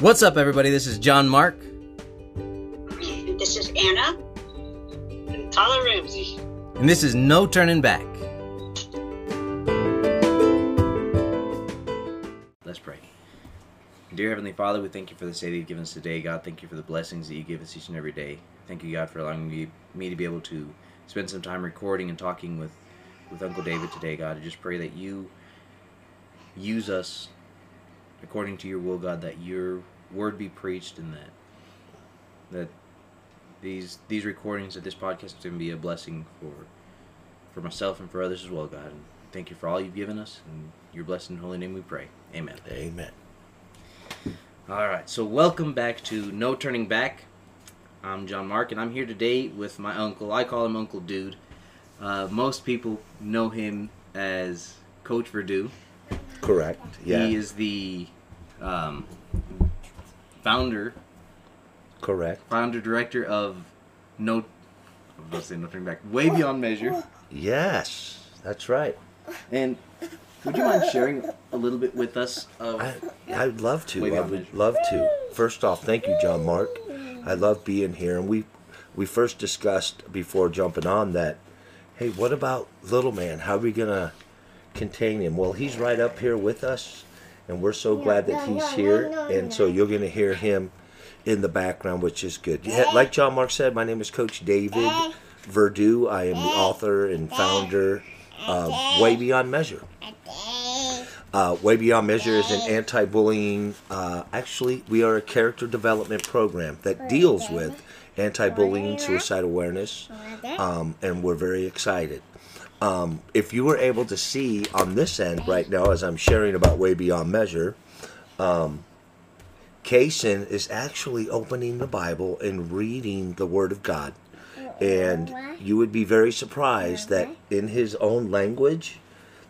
What's up, everybody? This is John Mark. This is Anna. And Tyler Ramsey. And this is No Turning Back. Let's pray. Dear Heavenly Father, we thank you for the day that you've given us today. God, thank you for the blessings that you give us each and every day. Thank you, God, for allowing me, me to be able to spend some time recording and talking with, with Uncle David today, God. I just pray that you use us according to your will, God, that your word be preached and that that these these recordings of this podcast to be a blessing for for myself and for others as well, God. And thank you for all you've given us and your blessed and holy name we pray. Amen. Amen. All right. So welcome back to No Turning Back. I'm John Mark and I'm here today with my uncle. I call him Uncle Dude. Uh, most people know him as Coach Verdu. Correct. Yeah. He is the um, founder, Correct. founder director of No. I was about to say No Turning Back. Way Beyond Measure. Yes, that's right. And would you mind sharing a little bit with us of I, I'd love to. I would measure. love to. First off, thank you, John Mark. I love being here, and we we first discussed before jumping on that. Hey, what about little man? How are we gonna contain him? Well, he's right up here with us, and we're so glad that he's here. And so you're gonna hear him in the background, which is good. Yeah, like John Mark said, my name is Coach David Verdu. I am the author and founder of Way Beyond Measure. Uh, Way Beyond Measure is an anti-bullying. Uh, actually, we are a character development program that deals with anti-bullying, suicide awareness, um, and we're very excited. Um, if you were able to see on this end right now, as I'm sharing about Way Beyond Measure, um, Kaysen is actually opening the Bible and reading the Word of God. And you would be very surprised that in his own language,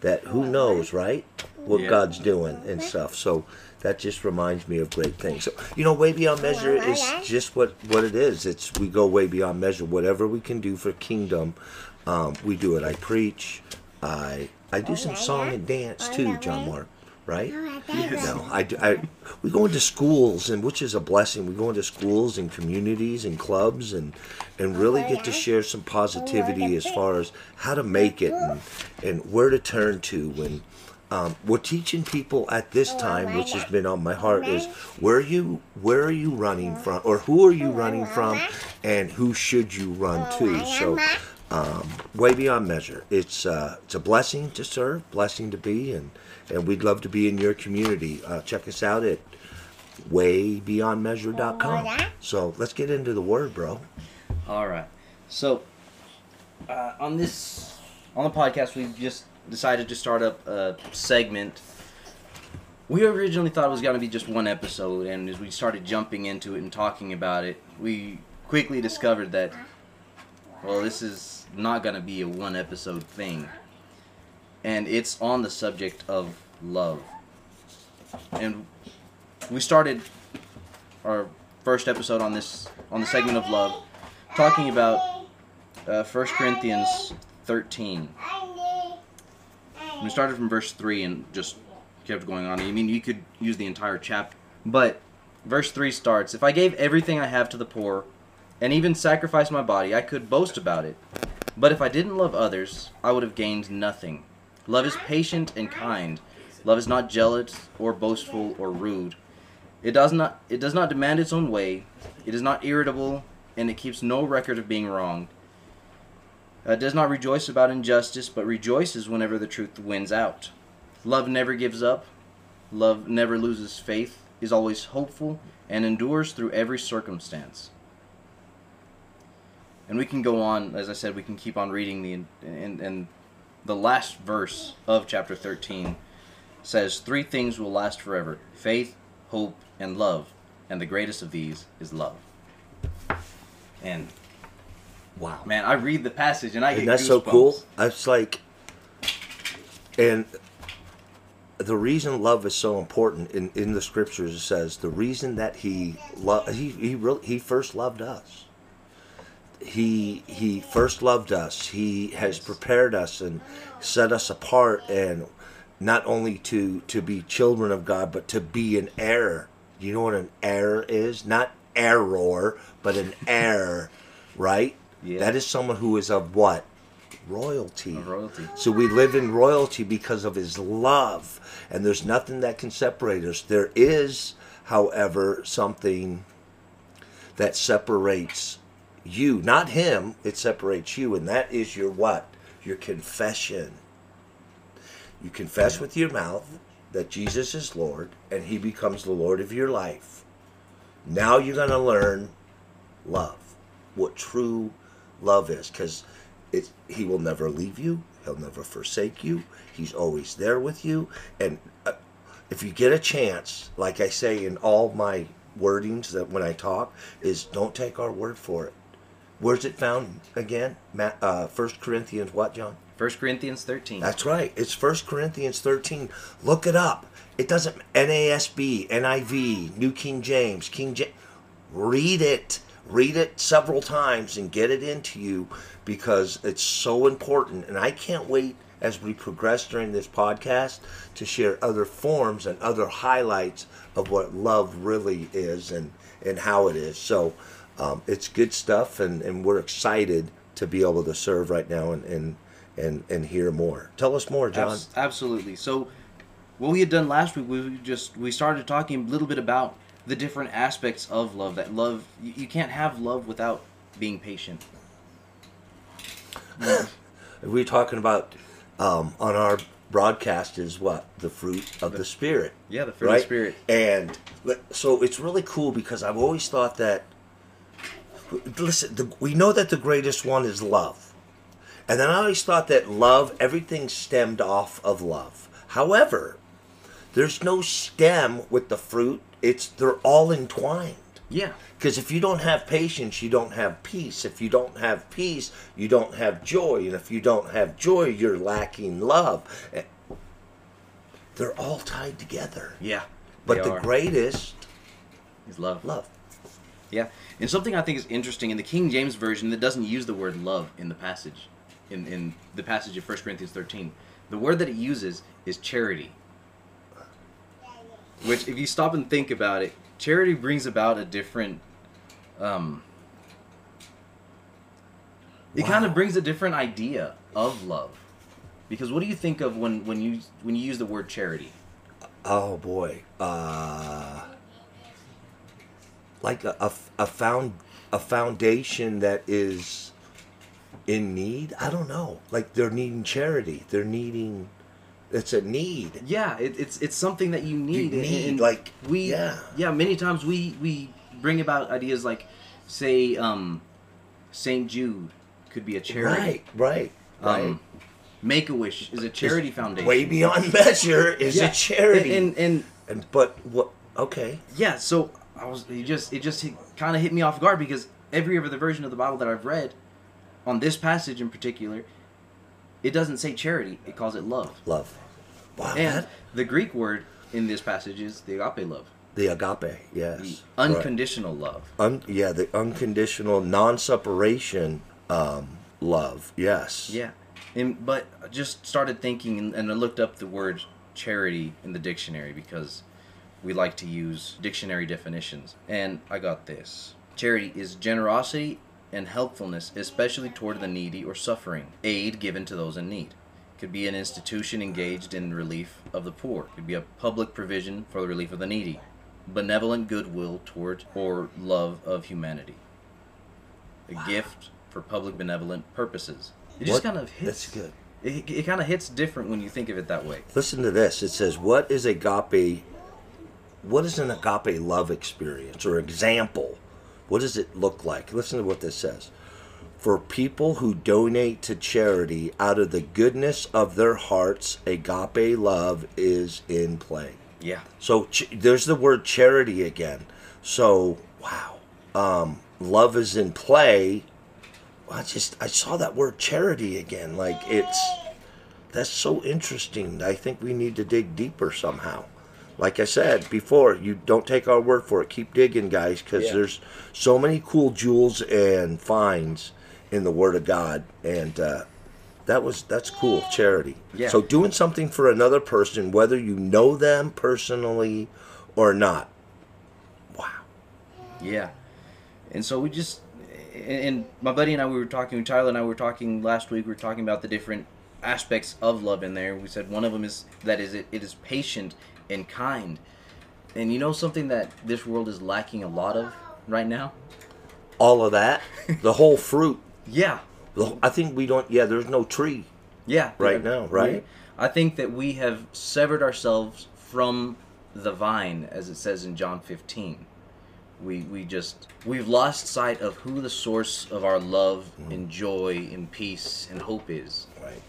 that who knows, right? What Yeah. God's doing and stuff. So that just reminds me of great things. So, you know, way beyond measure is just what what it is. It's we go way beyond measure. Whatever we can do for kingdom, um, we do it. I preach. I I do some song and dance too, John Mark. Right? No, I, do- I we go into schools and which is a blessing. We go into schools and communities and clubs and and really get to share some positivity as far as how to make it and and where to turn to when. um, we're teaching people at this time, which has been on my heart, is where are you where are you running from, or who are you running from, and who should you run to? So, um, way beyond measure. It's uh, it's a blessing to serve, blessing to be, and and we'd love to be in your community. Uh, check us out at waybeyondmeasure.com. So let's get into the word, bro. All right. So, uh, on this on the podcast, we just decided to start up a segment. We originally thought it was going to be just one episode, and as we started jumping into it and talking about it, we quickly discovered that, well, this is not going to be a one episode thing. And it's on the subject of love. And we started our first episode on this on the segment of love talking about uh, 1 Corinthians 13. We started from verse 3 and just kept going on. I mean, you could use the entire chapter. But verse 3 starts If I gave everything I have to the poor, and even sacrifice my body, I could boast about it. But if I didn't love others, I would have gained nothing. Love is patient and kind. Love is not jealous or boastful or rude. It does not it does not demand its own way. It is not irritable, and it keeps no record of being wronged. Uh, It does not rejoice about injustice, but rejoices whenever the truth wins out. Love never gives up. Love never loses faith, is always hopeful, and endures through every circumstance. And we can go on, as I said, we can keep on reading the and, and the last verse of chapter 13 says three things will last forever: faith, hope, and love. And the greatest of these is love. And Wow. man, I read the passage and I get and that's so cool. It's like, and the reason love is so important in, in the scriptures it says the reason that he lo- he he really, he first loved us. He he first loved us. He has prepared us and set us apart, and not only to to be children of God, but to be an heir You know what an heir is? Not error, but an heir, right? Yeah. That is someone who is of what? Royalty. Of royalty. So we live in royalty because of his love, and there's nothing that can separate us. There is, however, something that separates you, not him, it separates you, and that is your what? Your confession. You confess with your mouth that Jesus is Lord, and he becomes the Lord of your life. Now you're going to learn love, what true love is, because he will never leave you, he'll never forsake you, he's always there with you. And uh, if you get a chance, like I say in all my wordings that when I talk, is don't take our word for it. Where's it found again? Uh, 1 Corinthians what, John? 1 Corinthians 13. That's right. It's 1 Corinthians 13. Look it up. It doesn't NASB, NIV, New King James, King James. Read it. Read it several times and get it into you because it's so important. And I can't wait as we progress during this podcast to share other forms and other highlights of what love really is and, and how it is. So um, it's good stuff, and, and we're excited to be able to serve right now and, and and and hear more. Tell us more, John. Abs- absolutely. So, what we had done last week, we just we started talking a little bit about the different aspects of love. That love, you, you can't have love without being patient. We're talking about um, on our broadcast is what the fruit of the spirit. Yeah, the fruit of the Spirit. And so it's really cool because I've always thought that. Listen, the, we know that the greatest one is love, and then I always thought that love, everything stemmed off of love. However, there's no stem with the fruit; it's they're all entwined. Yeah. Because if you don't have patience, you don't have peace. If you don't have peace, you don't have joy. And if you don't have joy, you're lacking love. Eh, They're all tied together. Yeah. But the are. greatest, is love. love. Yeah, and something I think is interesting in the King James version that doesn't use the word love in the passage, in in the passage of 1 Corinthians 13, the word that it uses is charity. Which, if you stop and think about it, charity brings about a different. Um, it kind of brings a different idea of love, because what do you think of when when you when you use the word charity? Oh boy. Uh, like a, a, a found a foundation that is in need. I don't know. Like they're needing charity. They're needing. It's a need. Yeah, it, it's it's something that you need. and- need, and like, we yeah. yeah. Many times we we bring about ideas like, say, um, Saint Jude could be a charity. Right. Right. Right. Um, Make a Wish is a charity foundation. Way beyond measure is Yeah. a charity. And, and and And but what? Okay. yeah, so I was it just it just kind of hit me off guard because every other version of the Bible that I've read, on this passage in particular, it doesn't say charity. It calls it love. Love. Wow. And the Greek word in this passage is the agape love, the agape. the Yes. Right. unconditional love. Un, yeah, the unconditional, non-separation um, love. Yes. Yeah, and but I just started thinking, and, and I looked up the word charity in the dictionary because we like to use dictionary definitions, and I got this: charity is generosity and helpfulness, especially toward the needy or suffering, aid given to those in need. Could be an institution engaged in relief of the poor. Could be a public provision for the relief of the needy. Benevolent goodwill toward or love of humanity. A gift for public benevolent purposes. It just kind of hits. That's good. It, it kind of hits different when you think of it that way. Listen to this. It says, "What is agape? What is an agape love experience or example? What does it look like?" Listen to what this says. For people who donate to charity out of the goodness of their hearts, agape love is in play. Yeah. So ch- there's the word charity again. So wow, um, love is in play. I just I saw that word charity again. Like it's that's so interesting. I think we need to dig deeper somehow. Like I said before, you don't take our word for it. Keep digging, guys, because Yeah. there's so many cool jewels and finds in the Word of God, and uh, that was that's cool. Charity. Yeah. So doing something for another person, whether you know them personally or not, Wow. Yeah. And so we just, and my buddy and I, we were talking, Tyler and I were talking last week, we were talking about the different aspects of love in there. We said one of them is that is it, it is patient and kind. And you know something that this world is lacking a lot of right now? All of that, the whole fruit. Yeah. I think we don't. Yeah, there's no tree. Yeah. Right now, right? I think that we have severed ourselves from the vine, as it says in John 15. We, we just we've lost sight of who the source of our love mm-hmm. and joy and peace and hope is. Right.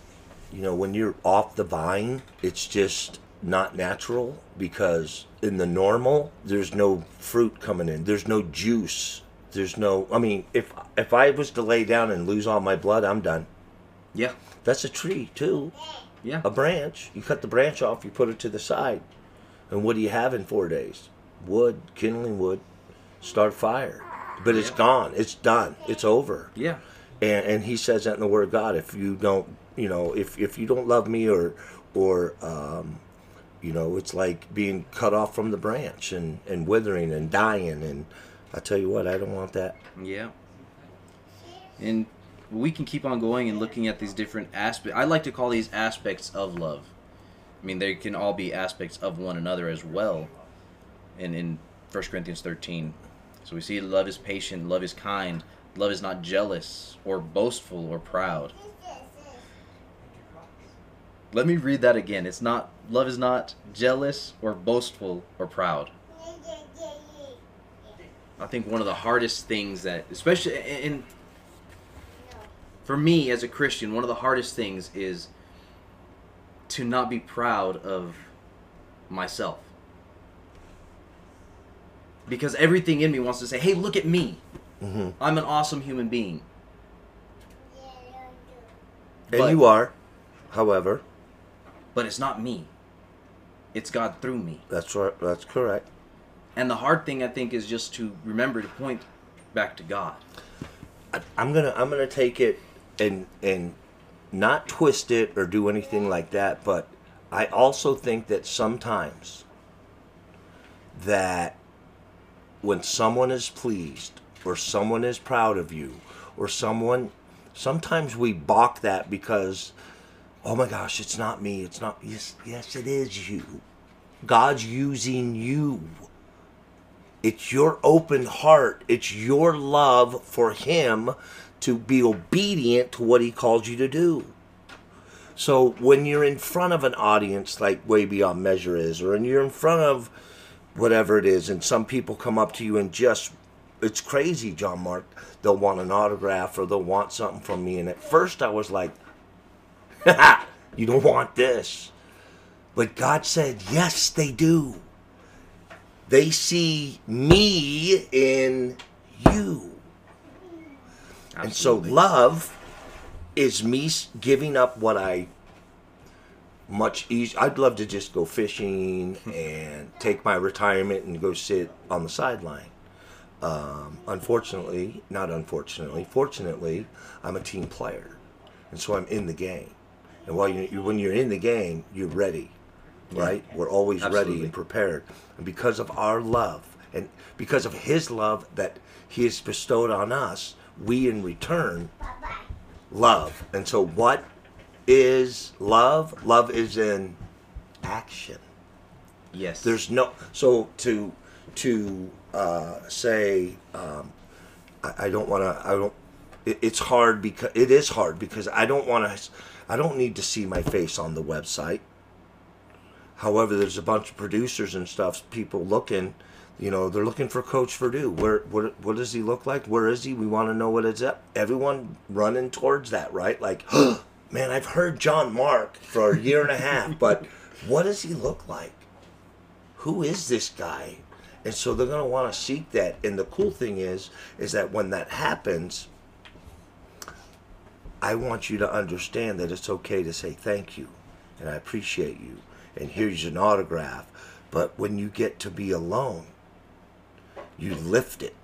You know, when you're off the vine, it's just not natural because in the normal, there's no fruit coming in. There's no juice. There's no. I mean, if if I was to lay down and lose all my blood, I'm done. Yeah. That's a tree too. Yeah. A branch. You cut the branch off. You put it to the side. And what do you have in four days? Wood, kindling wood, start fire. But it's gone. It's done. It's over. Yeah. and, and he says that in the word of god if you don't you know if, if you don't love me or or um, you know it's like being cut off from the branch and and withering and dying and i tell you what i don't want that Yeah. And we can keep on going and looking at these different aspects. I like to call these aspects of love. I mean, they can all be aspects of one another as well. And in 1 Corinthians 13. So we see love is patient, love is kind, love is not jealous or boastful or proud. Let me read that again. It's not love is not jealous or boastful or proud. I think one of the hardest things that, especially in, for me as a Christian, one of the hardest things is to not be proud of myself. Because everything in me wants to say, hey, look at me. mm-hmm. I'm an awesome human being. and But- you are however But it's not me, it's God through me. that's right that's correct And the hard thing, I think, is just to remember to point back to God. I, i'm gonna i'm gonna take it and and not twist it or do anything like that but i also think that sometimes that when someone is pleased or someone is proud of you or someone sometimes we balk that because oh my gosh it's not me it's not yes yes it is you. God's using you. It's your open heart it's your love for him to be obedient to what he calls you to do. So when you're in front of an audience like way beyond measure is or and you're in front of whatever it is and some people come up to you and just it's crazy john mark they'll want an autograph or they'll want something from me. And at first i was like you don't want this but god said yes they do they see me in you and so love is me giving up what I much easier. I'd love to just go fishing and take my retirement and go sit on the sideline. Um, unfortunately, not unfortunately, fortunately, I'm a team player, and so I'm in the game. And while you, you when you're in the game, you're ready, right? We're always ready and prepared. And because of our love, and because of His love that He has bestowed on us, we in return love. And so, what is love? Love is in action. Yes. There's no so to to uh, say um, I, I don't want to. I don't. It, it's hard because it is hard because I don't want to. I don't need to see my face on the website. However, there's a bunch of producers and stuff, people looking. You know, they're looking for Coach Verdue. Where, what, what does he look like? Where is he? We want to know what it's at. Everyone running towards that, right? Like, man, I've heard John Mark for a year and a half, but what does he look like? Who is this guy? And so they're going to want to seek that. And the cool thing is, is that when that happens, I want you to understand that it's okay to say thank you and I appreciate you and here's an autograph. But when you get to be alone, you lift it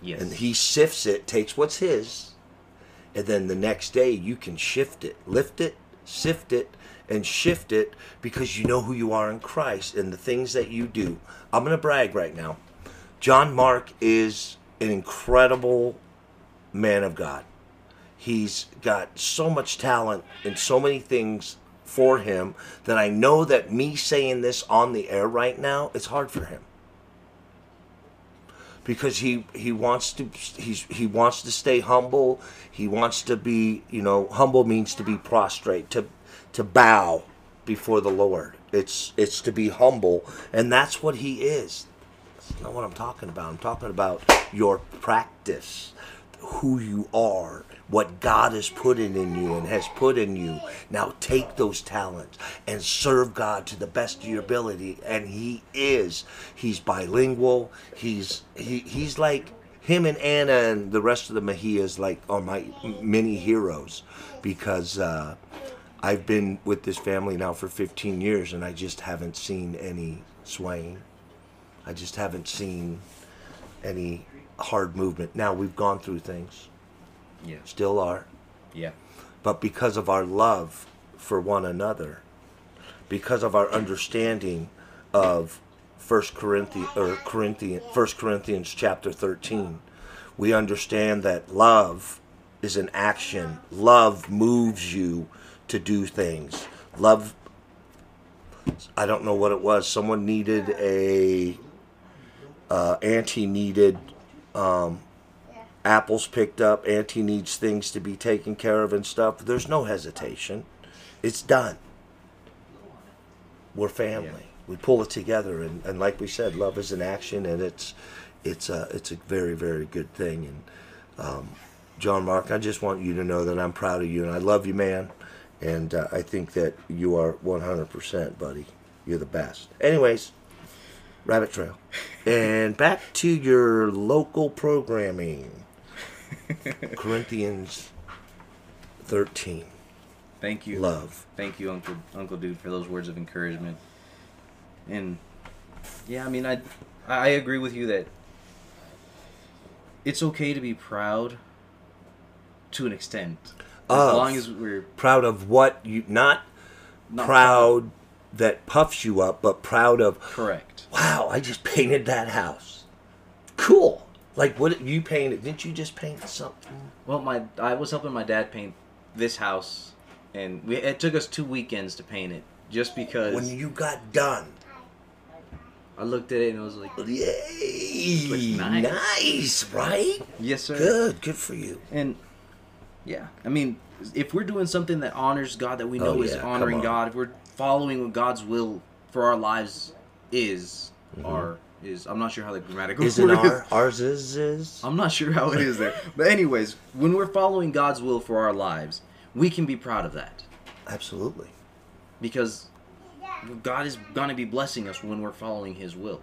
yes. and he sifts it, takes what's his, and then the next day you can shift it, lift it, sift it, and shift it because you know who you are in Christ and the things that you do. I'm going to brag right now. John Mark is an incredible man of God. He's got so much talent and so many things for him that I know that me saying this on the air right now, it's hard for him. Because he he wants to he's he wants to stay humble. He wants to be, you know, humble means to be prostrate, to to bow before the Lord. It's it's to be humble, and that's what he is. That's not what I'm talking about. I'm talking about your practice, who you are, what God has put in, in you and has put in you. Now take those talents and serve God to the best of your ability. And He is. He's bilingual. He's he, he's like him and Anna and the rest of the Mejias like are my many heroes because uh, I've been with this family now for 15 years and I just haven't seen any swaying. I just haven't seen any hard movement. Now we've gone through things, Yeah. still are, Yeah. but because of our love for one another, because of our understanding of First Corinthians or Corinthian First Corinthians chapter 13, we understand that love is an action. Love moves you to do things. Love I don't know what it was. Someone needed a uh, auntie needed um, apples picked up. Auntie needs things to be taken care of and stuff. There's no hesitation. It's done. We're family. Yeah. We pull it together, and, and like we said, love is an action, and it's it's a it's a very very good thing. And um, John Mark, I just want you to know that I'm proud of you, and I love you, man. And uh, I think that you are 100%, buddy. You're the best. Anyways, Rabbit Trail. And back to your local programming. Corinthians 13. Thank you. Love. Thank you, Uncle Uncle Dude, for those words of encouragement. And yeah, I mean, I I agree with you that it's okay to be proud to an extent, as Of. long as we're Proud of what you, not, not proud that puffs you up, but proud of, Correct. wow, I just painted that house. Cool. Like what you painted? Didn't you just paint something? Well, my I was helping my dad paint this house, and we, it took us two weekends to paint it, just because When you got done, I looked at it and I was like, yay! Nice. nice, right? "Yes, sir." Good, good for you. And yeah, I mean, if we're doing something that honors God, that we oh, know Oh, is yeah, come honoring. God, if we're following what God's will for our lives is, or is, I'm not sure how the grammatical Mm-hmm. Word is. our ours is is? I'm not sure how it is there. But anyways, when we're following God's will for our lives, we can be proud of that Absolutely. because God is going to be blessing us when we're following His will.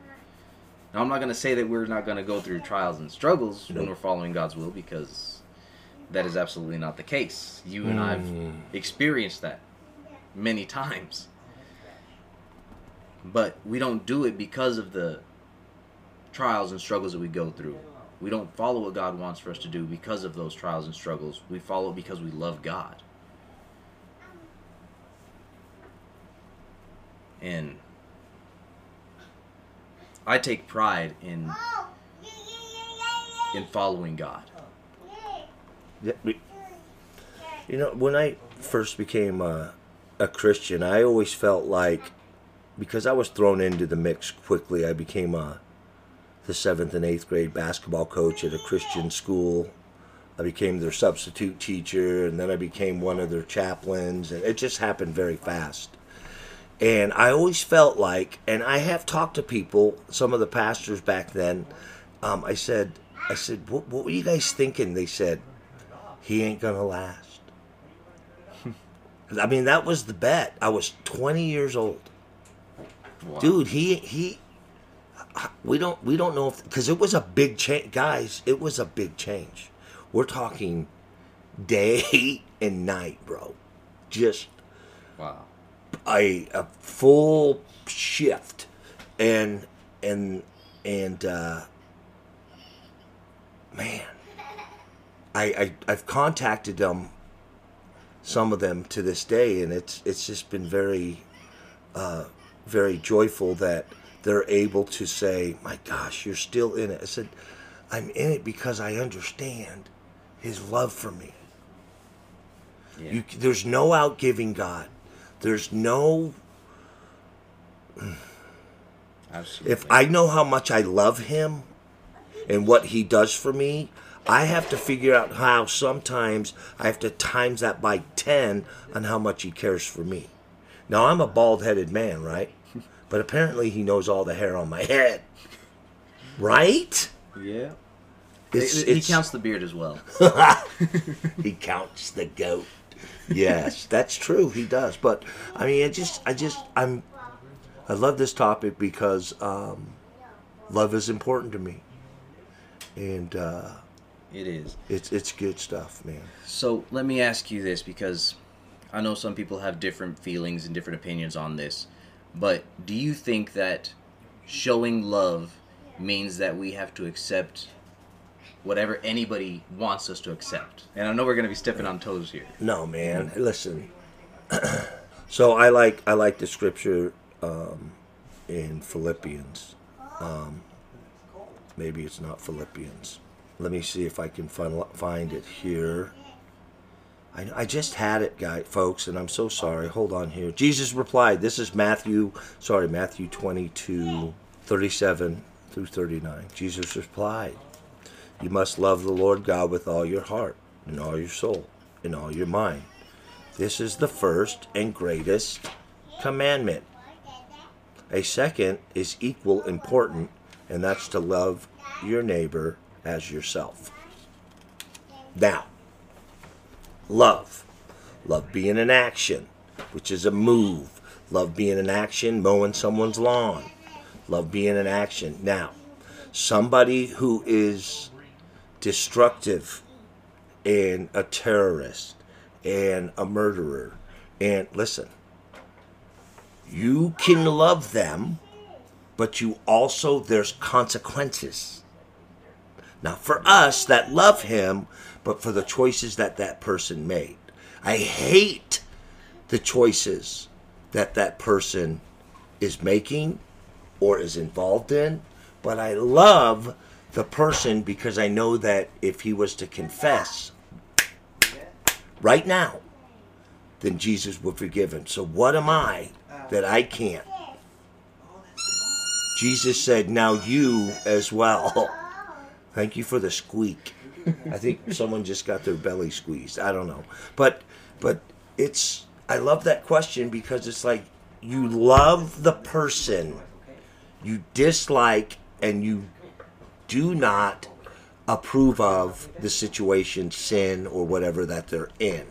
Now, I'm not going to say that we're not going to go through trials and struggles when we're following God's will because that is absolutely not the case. You and I've Mm. experienced that many times. But we don't do it because of the trials and struggles that we go through. We don't follow what God wants for us to do because of those trials and struggles. We follow because we love God. And I take pride in in following God. You know, when I first became a, a Christian, I always felt like because I was thrown into the mix quickly, I became a the seventh and eighth grade basketball coach at a Christian school. I became their substitute teacher, and then I became one of their chaplains, and it just happened very fast. And I always felt like, and I have talked to people, some of the pastors back then. Um, I said, I said, what, what were you guys thinking? They said, he ain't gonna last. I mean, that was the bet. I was 20 years old, Wow. dude. He he. We don't we don't know if because it was a big change, guys. It was a big change. We're talking day and night, bro. Just Wow. a, a full shift and and and uh man I, I i've contacted them some of them to this day and it's it's just been very uh very joyful that they're able to say, "My gosh, you're still in it." I said, "I'm in it because I understand His love for me." Yeah. You, there's no outgiving God. There's no. Absolutely. If I know how much I love Him and what He does for me, I have to figure out how sometimes I have to times that by 10 on how much He cares for me. Now, I'm a bald headed man, right? But apparently, He knows all the hair on my head. Right? yeah. It's- he, it's- counts the beard as well. he counts the goat. Yes, that's true. He does. But I mean, I just, I just, I'm, I love this topic because um, love is important to me, and uh, It is. it's it's good stuff, man. So let me ask you this because I know some people have different feelings and different opinions on this, but do you think that showing love means that we have to accept whatever anybody wants us to accept? And I know we're going to be stepping on toes here. No, man. Listen. so I like I like the scripture um, in Philippians. Um, maybe it's not Philippians. Let me see if I can find it here. I, I just had it, guy, folks, and I'm so sorry. Hold on here. Jesus replied. This is Matthew. Sorry, Matthew 22, 37 through 39. Jesus replied. You must love the Lord God with all your heart, and all your soul, and all your mind. This is the first and greatest commandment. A second is equal important, and that's to love your neighbor as yourself. Now, love. Love being an action, which is a move. Love being an action, mowing someone's lawn. Love being an action. Now, somebody who is destructive and a terrorist and a murderer. And listen, you can love them, but you also, there's consequences. Now, for us that love him, but for the choices that that person made. I hate the choices that that person is making or is involved in, but I love the person because I know that if he was to confess right now, then Jesus would forgive him. So what am I that I can't? Jesus said, Now you as well. Thank you for the squeak. I think someone just got their belly squeezed. I don't know. But but it's I love that question because it's like you love the person you dislike and you do not approve of the situation, sin, or whatever that they're in.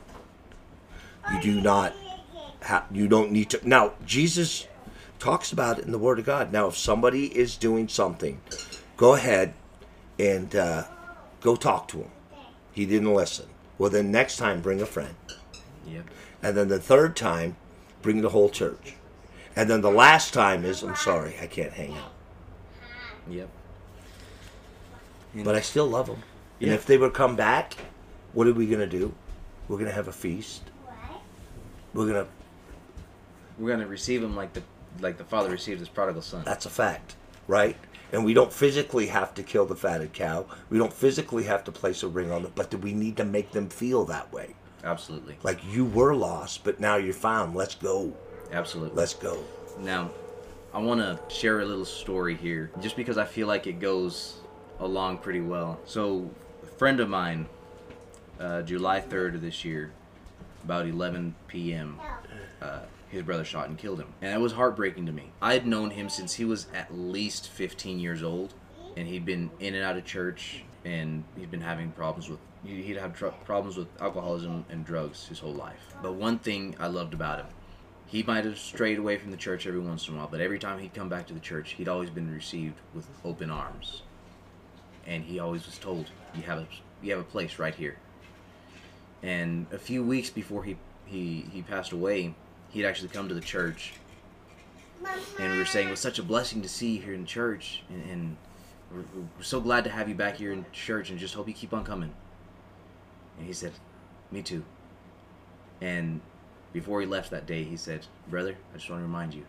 You do not have, you don't need to. Now, Jesus talks about it in the Word of God. Now, if somebody is doing something, go ahead and uh, go talk to him. He didn't listen. Well, then next time, bring a friend. Yep. And then the third time, bring the whole church. And then the last time is, I'm sorry, I can't hang out. Yep. But I still love them. And if they would come back, what are we going to do? We're going to have a feast. We're going to, We're going to receive him like the like the father received his prodigal son. that's a fact, right? And we don't physically have to kill the fatted cow. We don't physically have to place a ring on it, but do we need to make them feel that way? Absolutely. Like you were lost, but now you're found. Let's go. Absolutely. Let's go. Now, I want to share a little story here, just because I feel like it goes along pretty well. So, a friend of mine, uh, July 3rd of this year, about 11 p.m., uh, his brother shot and killed him. And it was heartbreaking to me. I had known him since he was at least 15 years old, and he'd been in and out of church, and he'd been having problems with. He'd have tr- problems with alcoholism and drugs his whole life. But one thing I loved about him, he might have strayed away from the church every once in a while, but every time he'd come back to the church, he'd always been received with open arms. And he always was told, "You have a you have a place right here." And a few weeks before he he he passed away, he'd actually come to the church, and we were saying it was such a blessing to see you here in church, and, and we're, we're so glad to have you back here in church, and just hope you keep on coming. And he said, "Me too." And before he left that day, he said, Brother, I just want to remind you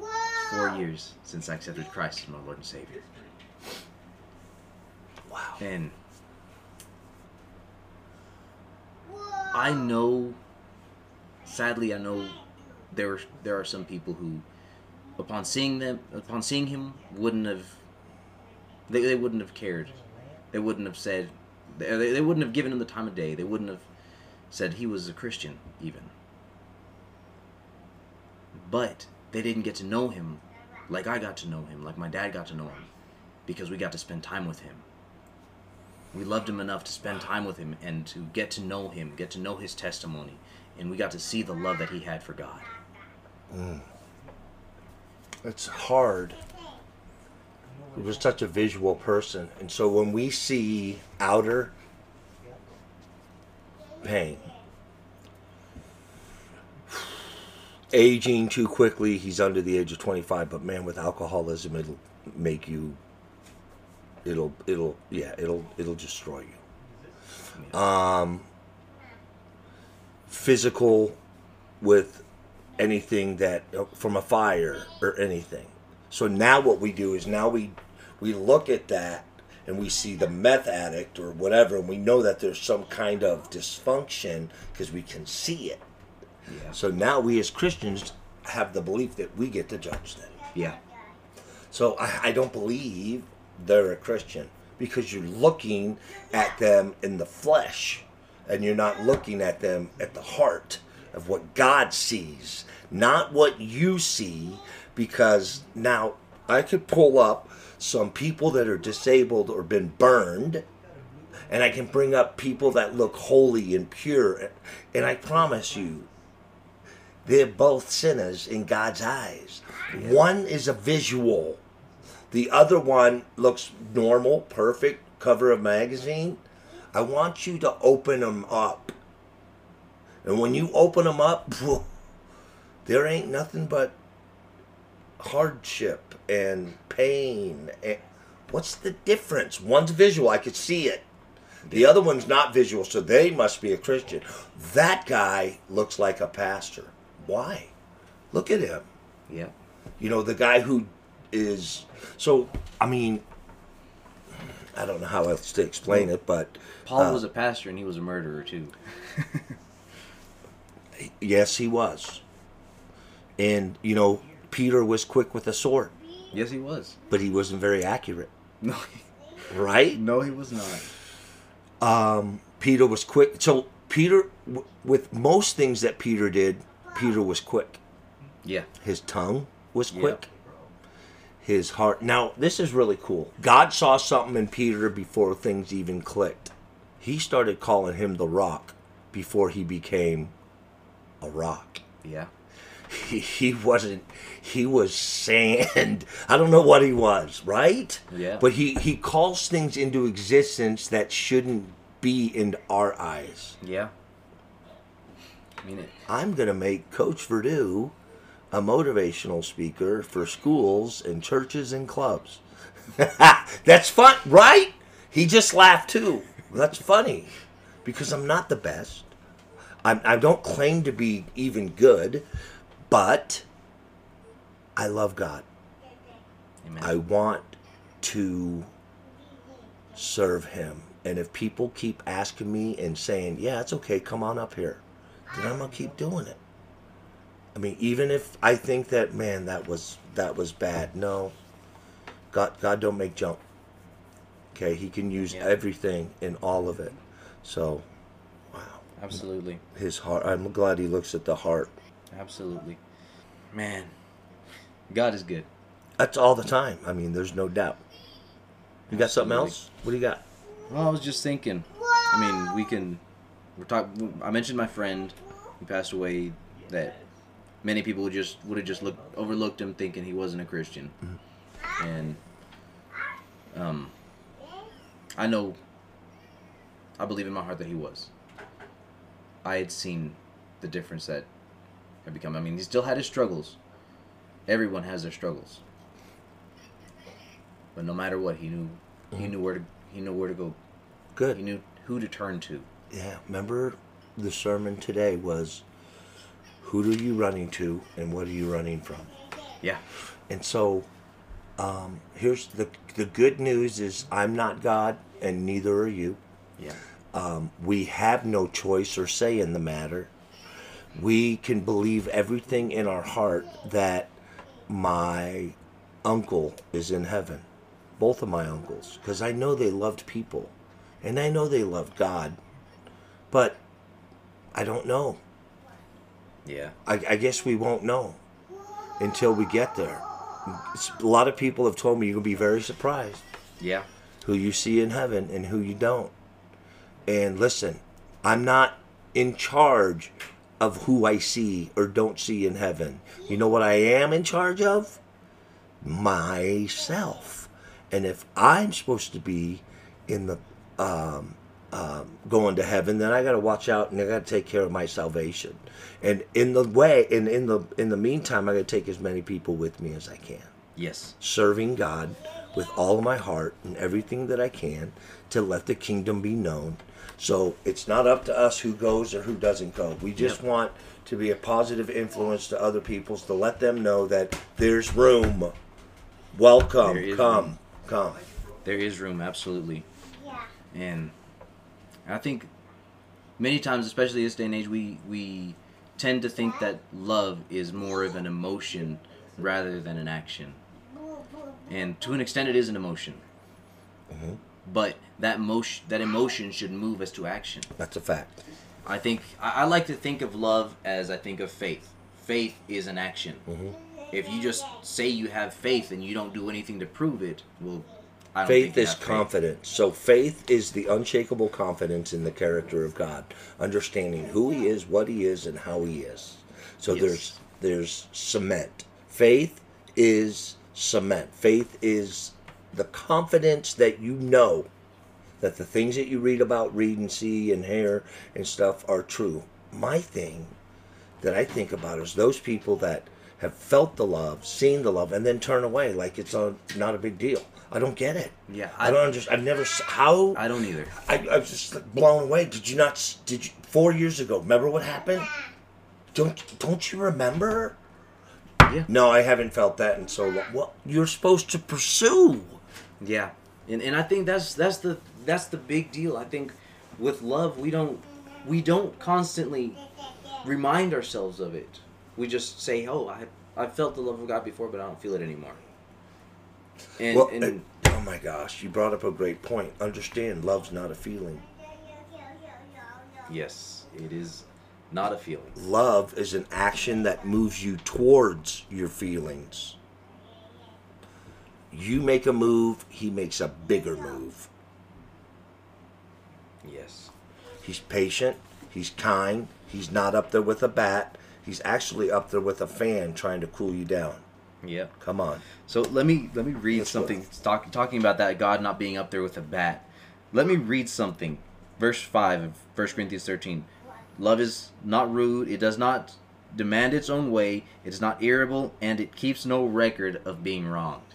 it's four years since I accepted Christ as my Lord and Savior. Wow. And I know, sadly, I know there there are some people who, upon seeing them, upon seeing him, wouldn't have. They, they wouldn't have cared. They wouldn't have said. They, they they wouldn't have given him the time of day. They wouldn't have said he was a Christian even. But they didn't get to know him like I got to know him, like my dad got to know him, because we got to spend time with him. We loved him enough to spend time with him and to get to know him, get to know his testimony, and we got to see the love that he had for God. It's hard. He was such a visual person. And so when we see outer pain, aging too quickly, he's under the age of 25, but man, with alcoholism, it'll make you, it'll, it'll, yeah, it'll, it'll destroy you. Um, physical with anything that uh, from a fire or anything. So now what we do is now we we look at that and we see the meth addict or whatever and we know that there's some kind of dysfunction because we can see it. Yeah. So now we as Christians have the belief that we get to judge them. Yeah. So I, I don't believe they're a Christian because you're looking at them in the flesh and you're not looking at them at the heart of what God sees, not what you see. Because now I could pull up some people that are disabled or been burned, and I can bring up people that look holy and pure. And I promise you, they're both sinners in God's eyes. One is a visual, the other one looks normal, perfect, cover of magazine. I want you to open them up. And when you open them up, there ain't nothing but hardship and pain. And what's the difference? One's visual, I could see it. The other one's not visual, so they must be a Christian. That guy looks like a pastor. Why? Look at him. Yeah. You know, the guy who is. So, I mean, I don't know how else to explain it, but Paul Uh, was a pastor and he was a murderer too. yes, he was. And, you know, Peter was quick with a sword, yes, he was. but he wasn't very accurate, No, right? no, he was not. Um, Peter was quick. So, Peter, w- with most things that Peter did, Peter was quick. Yeah. His tongue was Yeah. quick. His heart. Now, this is really cool. God saw something in Peter before things even clicked. He started calling him the rock before he became a rock. Yeah. He, he wasn't, he was sand. I don't know what he was, right? Yeah. But he, he calls things into existence that shouldn't be in our eyes. Yeah. I mean it. I'm going to make Coach Verdue a motivational speaker for schools and churches and clubs. That's fun, right? He just laughed too. That's funny because I'm not the best. I'm, I don't claim to be even good, but I love God. Amen. I want to serve Him. And if people keep asking me and saying, yeah, it's okay, come on up here, then I'm going to keep doing it. I mean, even if I think that, man, that was that was bad. No, God, God don't make junk. Okay, He can use Yeah. everything in all of it. So, Absolutely. His heart. I'm glad He looks at the heart. Absolutely. Man, God is good. That's all the time. I mean, there's no doubt. You got something Absolutely. else? What do you got? Well, I was just thinking. I mean, we can. We're talking. I mentioned my friend who passed away. That many people would just would have just looked overlooked him, thinking he wasn't a Christian. And um, I know. I believe in my heart that he was. I had seen the difference that had become. I mean, he still had his struggles. Everyone has their struggles. But no matter what, he knew he knew where to he knew where to go. Good. He knew who to turn to. Yeah, remember the sermon today was who are you running to and what are you running from? Yeah. And so, um, here's the the good news: is I'm not God, and neither are you. Yeah. Um, we have no choice or say in the matter. We can believe everything in our heart that my uncle is in heaven, both of my uncles, because I know they loved people, and I know they loved God, but I don't know. Yeah. I, I guess we won't know until we get there. A lot of people have told me you'll be very surprised Yeah. who you see in heaven and who you don't. And listen, I'm not in charge of who I see or don't see in heaven. You know what I am in charge of? Myself. And if I'm supposed to be in the um, um, going to heaven, then I got to watch out and I got to take care of my salvation. And in the way, and in the in the meantime, I got to take as many people with me as I can Yes. serving God with all of my heart and everything that I can to let the kingdom be known. So it's not up to us who goes or who doesn't go. We just Yep. want to be a positive influence to other people's to let them know that there's room. Welcome, There is come, room. come. There is room, absolutely. Yeah. And I think many times, especially this day and age, we we tend to think that love is more of an emotion rather than an action. And to an extent, it is an emotion. Mm-hmm. But that motion, that emotion, should move us to action. That's a fact. I think I, I like to think of love as I think of faith. Faith is an action. Mm-hmm. If you just say you have faith and you don't do anything to prove it, well, I don't Faith is faith. confidence. So faith is the unshakable confidence in the character of God, understanding who He is, what He is, and how He is. So Yes. there's there's cement. Faith is cement. Faith is the confidence that you know that the things that you read about, read and see and hear and stuff are true. My thing that I think about is those people that have felt the love, seen the love, and then turn away like it's a, not a big deal. I don't get it. Yeah, I, I- don't understand. I've never how I don't either. I, I was just like blown away. Did you not? Did you four years ago? Remember what happened? Don't don't you remember? Yeah. No, I haven't felt that in so long. What you're supposed to pursue? Yeah, and and I think that's that's the that's the big deal. I think with love we don't we don't constantly remind ourselves of it. We just say, "Oh, I I felt the love of God before, but I don't feel it anymore." And, well, and uh, oh my gosh, you brought up a great point. Understand, love's not a feeling. yes, it is not a feeling. Love is an action that moves you towards your feelings. You make a move, he makes a bigger move. Yes. He's patient, he's kind, he's not up there with a bat. He's actually up there with a fan trying to cool you down. Yep. Come on. So let me let me read Let's something talk, talking about that God not being up there with a bat. Let me read something. Verse 5 of 1 Corinthians 13. Love is not rude, it does not demand its own way, it is not irritable, and it keeps no record of being wronged.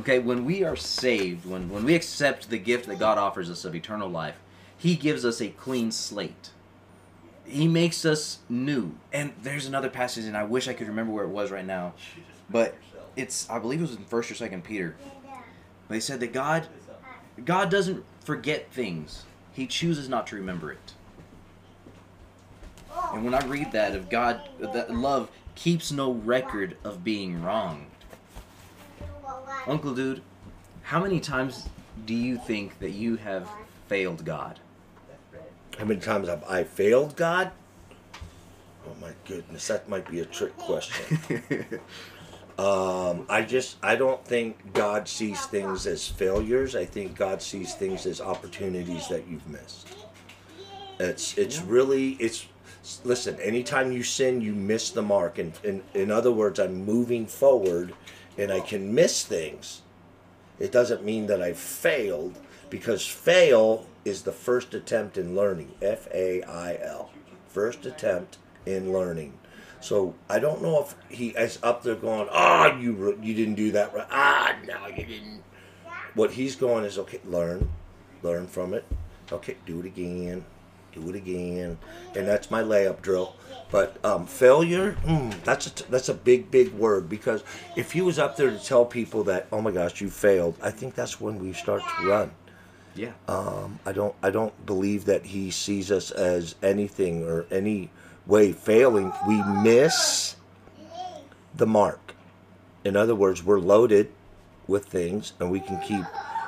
Okay, when we are saved, when when we accept the gift that God offers us of eternal life, he gives us a clean slate he makes us new. And there's another passage, and I wish I could remember where it was right now, but it's I believe it was in First or Second Peter. They said that God, God doesn't forget things; He chooses not to remember it. And when I read that of God, that love keeps no record of being wronged. Uncle Dude, how many times do you think that you have failed God? How many times have I failed God? Oh my goodness, that might be a trick question. um, I just I don't think God sees things as failures. I think God sees things as opportunities that you've missed. It's it's really it's listen. Anytime you sin, you miss the mark. And in in other words, I'm moving forward, and I can miss things. It doesn't mean that I failed because fail is the first attempt in learning. F A I L. First attempt in learning. So I don't know if he is up there going, "Ah, you you didn't do that right. Ah, no, you didn't." What he's going is, "Okay, learn, learn from it. Okay, do it again. Do it again, and that's my layup drill. But um, failure, mm, that's a t- that's a big big word because if he was up there to tell people that oh my gosh you failed, I think that's when we start to run. Yeah. Um, I don't I don't believe that he sees us as anything or any way failing. We miss the mark. In other words, we're loaded with things and we can keep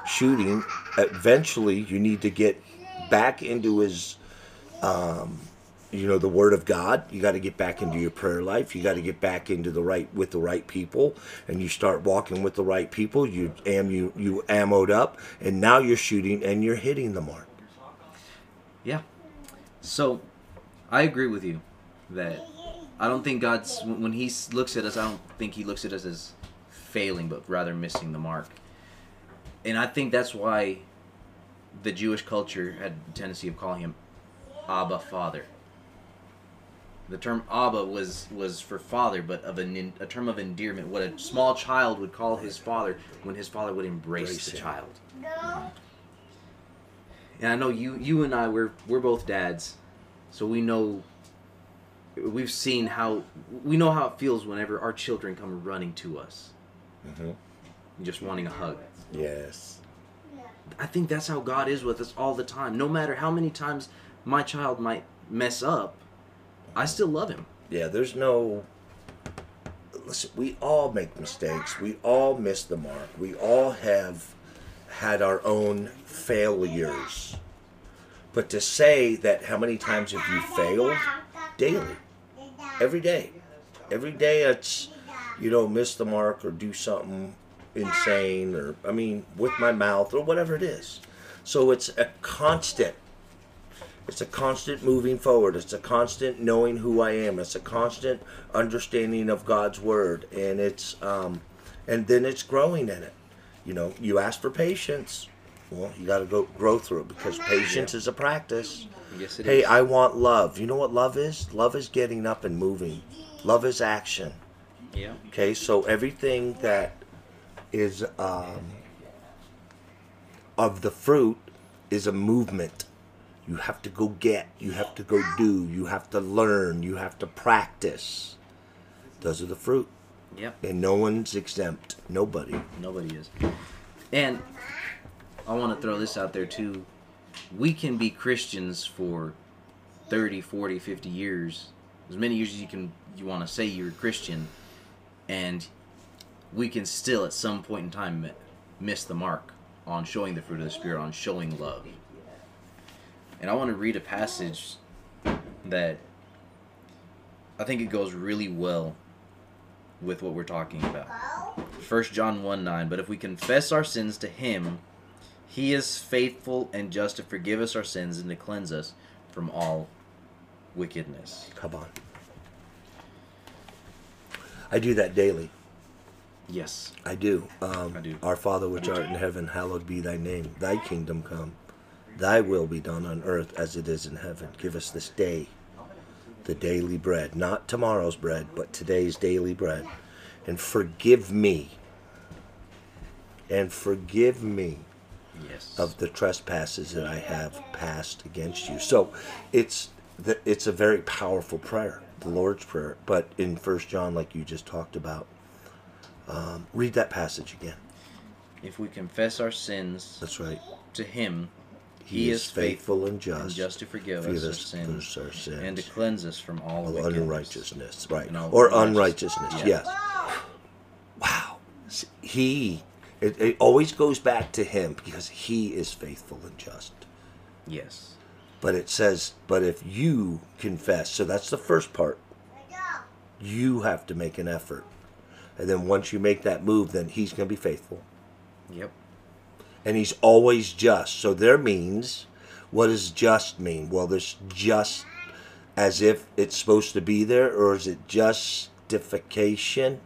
shooting. Eventually, you need to get back into his um, you know the word of god you got to get back into your prayer life. You got to get back into the right with the right people. And you start walking with the right people. You am you you ammoed up. And now you're shooting and you're hitting the mark. Yeah. So, I agree with you that I don't think God's when He looks at us, I don't think He looks at us as failing, but rather missing the mark. And I think that's why the Jewish culture had a tendency of calling him Abba Father. The term Abba was was for father, but of an en- a term of endearment. What a small child would call his father when his father would embrace Embrace the him. child. And I know you you and I we're we're both dads. So we know we've seen how we know how it feels whenever our children come running to us. Mhm. Just wanting a hug. yes I think that's how God is with us all the time. No matter how many times my child might mess up, I still love him. yeah there's no listen we all make mistakes. We all miss the mark. We all have had our own failures. But to say that how many times have you failed? Daily. Every day. Every day it's you know miss the mark or do something insane or i mean with my mouth or whatever it is. So it's a constant it's a constant moving forward it's a constant knowing who i am it's a constant understanding of god's word and it's um and then it's growing in it you know you ask for patience well you got to go grow through it because patience is a practice Yes, it is. Hey, I want love. You know what love is? Love is getting up and moving. Love is action. yeah. Okay, so everything that is um, of the fruit is a movement. You have to go get, you have to go do, you have to learn, you have to practice. Those are the fruit. Yep. And no one's exempt. Nobody. Nobody is. And I want to throw this out there too. We can be Christians for 30, 40, 50 years. As many years as you can you want to say you're a Christian and we can still at some point in time miss the mark on showing the fruit of the spirit, on showing love. And I want to read a passage that I think it goes really well with what we're talking about. 1 John 1 9. But if we confess our sins to him, he is faithful and just to forgive us our sins and to cleanse us from all wickedness. Come on. I do that daily. Yes. I do. Um, I do. Our Father which art in heaven, hallowed be thy name. Thy kingdom come. Thy will be done on earth as it is in heaven. Give us this day the daily bread. Not tomorrow's bread, but today's daily bread. And forgive me. And forgive me Yes. of the trespasses that I have passed against you. So it's the, it's a very powerful prayer, the Lord's prayer. But in First John, like you just talked about, um, read that passage again. if we confess our sins That's right. to him, He, is, faithful and just, and just to forgive forgive us our sins our sins and to cleanse us from all of unrighteousness, right? Or unrighteous- unrighteousness, Yeah. yes. Wow. He. It, it always goes back to him because he is faithful and just. Yes. But it says, but if you confess, so that's the first part. You have to make an effort. And then once you make that move, then he's going to be faithful. Yep. And he's always just. So there means, what does just mean? Well, there's just as if it's supposed to be there, or is it justification?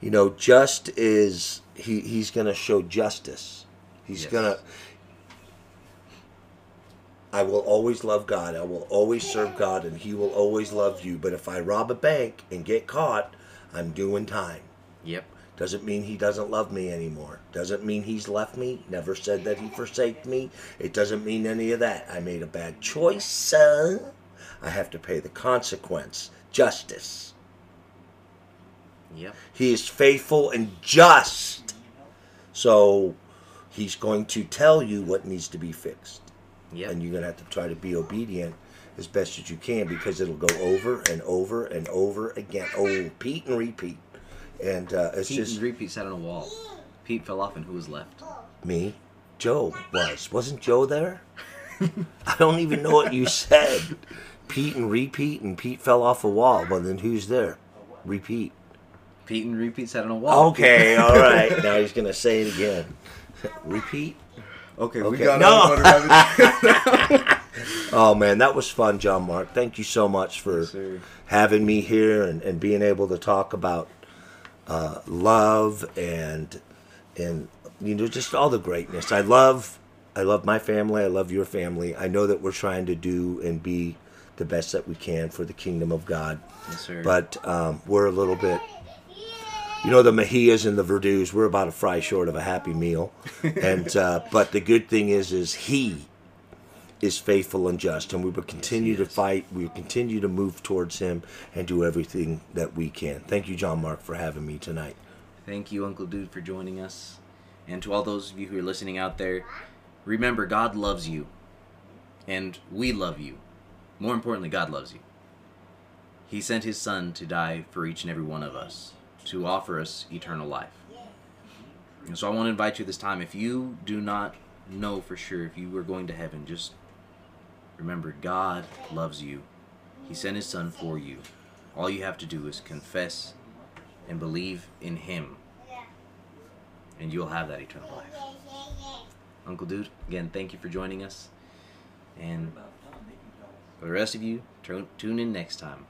You know, just is, he, he's going to show justice. He's Yes. going to, I will always love God. I will always serve God, and He will always love you. But if I rob a bank and get caught, I'm doing time. Yep. Doesn't mean he doesn't love me anymore. Doesn't mean he's left me. Never said that he forsake me. It doesn't mean any of that. I made a bad choice, son. I have to pay the consequence. Justice. Yep. He is faithful and just. So he's going to tell you what needs to be fixed. Yep. And you're going to have to try to be obedient as best as you can because it'll go over and over and over again. Oh, repeat and repeat. And uh, it's Pete just and repeat sat on a wall. Pete fell off, and who was left? me. Joe was. Wasn't Joe there? I don't even know what you said. Pete and repeat, and Pete fell off a wall. Well, then who's there? Repeat. Pete and repeat sat on a wall. Okay, all right. Now he's going to say it again. repeat. Okay, Okay. we got No. no. Oh man, that was fun, John Mark. Thank you so much for Yes, having me here and, and being able to talk about uh, love and and you know just all the greatness. I love I love my family. I love your family. I know that we're trying to do and be the best that we can for the kingdom of God. yes, sir. But um, we're a little bit, you know, the Mejias and the Verdus. We're about a fry short of a happy meal, and uh, but the good thing is, is He is faithful and just, and we will continue he to fight. We will continue to move towards Him and do everything that we can. Thank you, John Mark, for having me tonight. Thank you, Uncle Dude, for joining us. And to all those of you who are listening out there, remember God loves you. And we love you. More importantly, God loves you. He sent his son to die for each and every one of us, to offer us eternal life. And so I want to invite you this time, if you do not know for sure if you are going to heaven, just remember God loves you. He sent his son for you. All you have to do is confess and believe in him and you'll have that eternal life uncle dude again thank you for joining us and for the rest of you tune in next time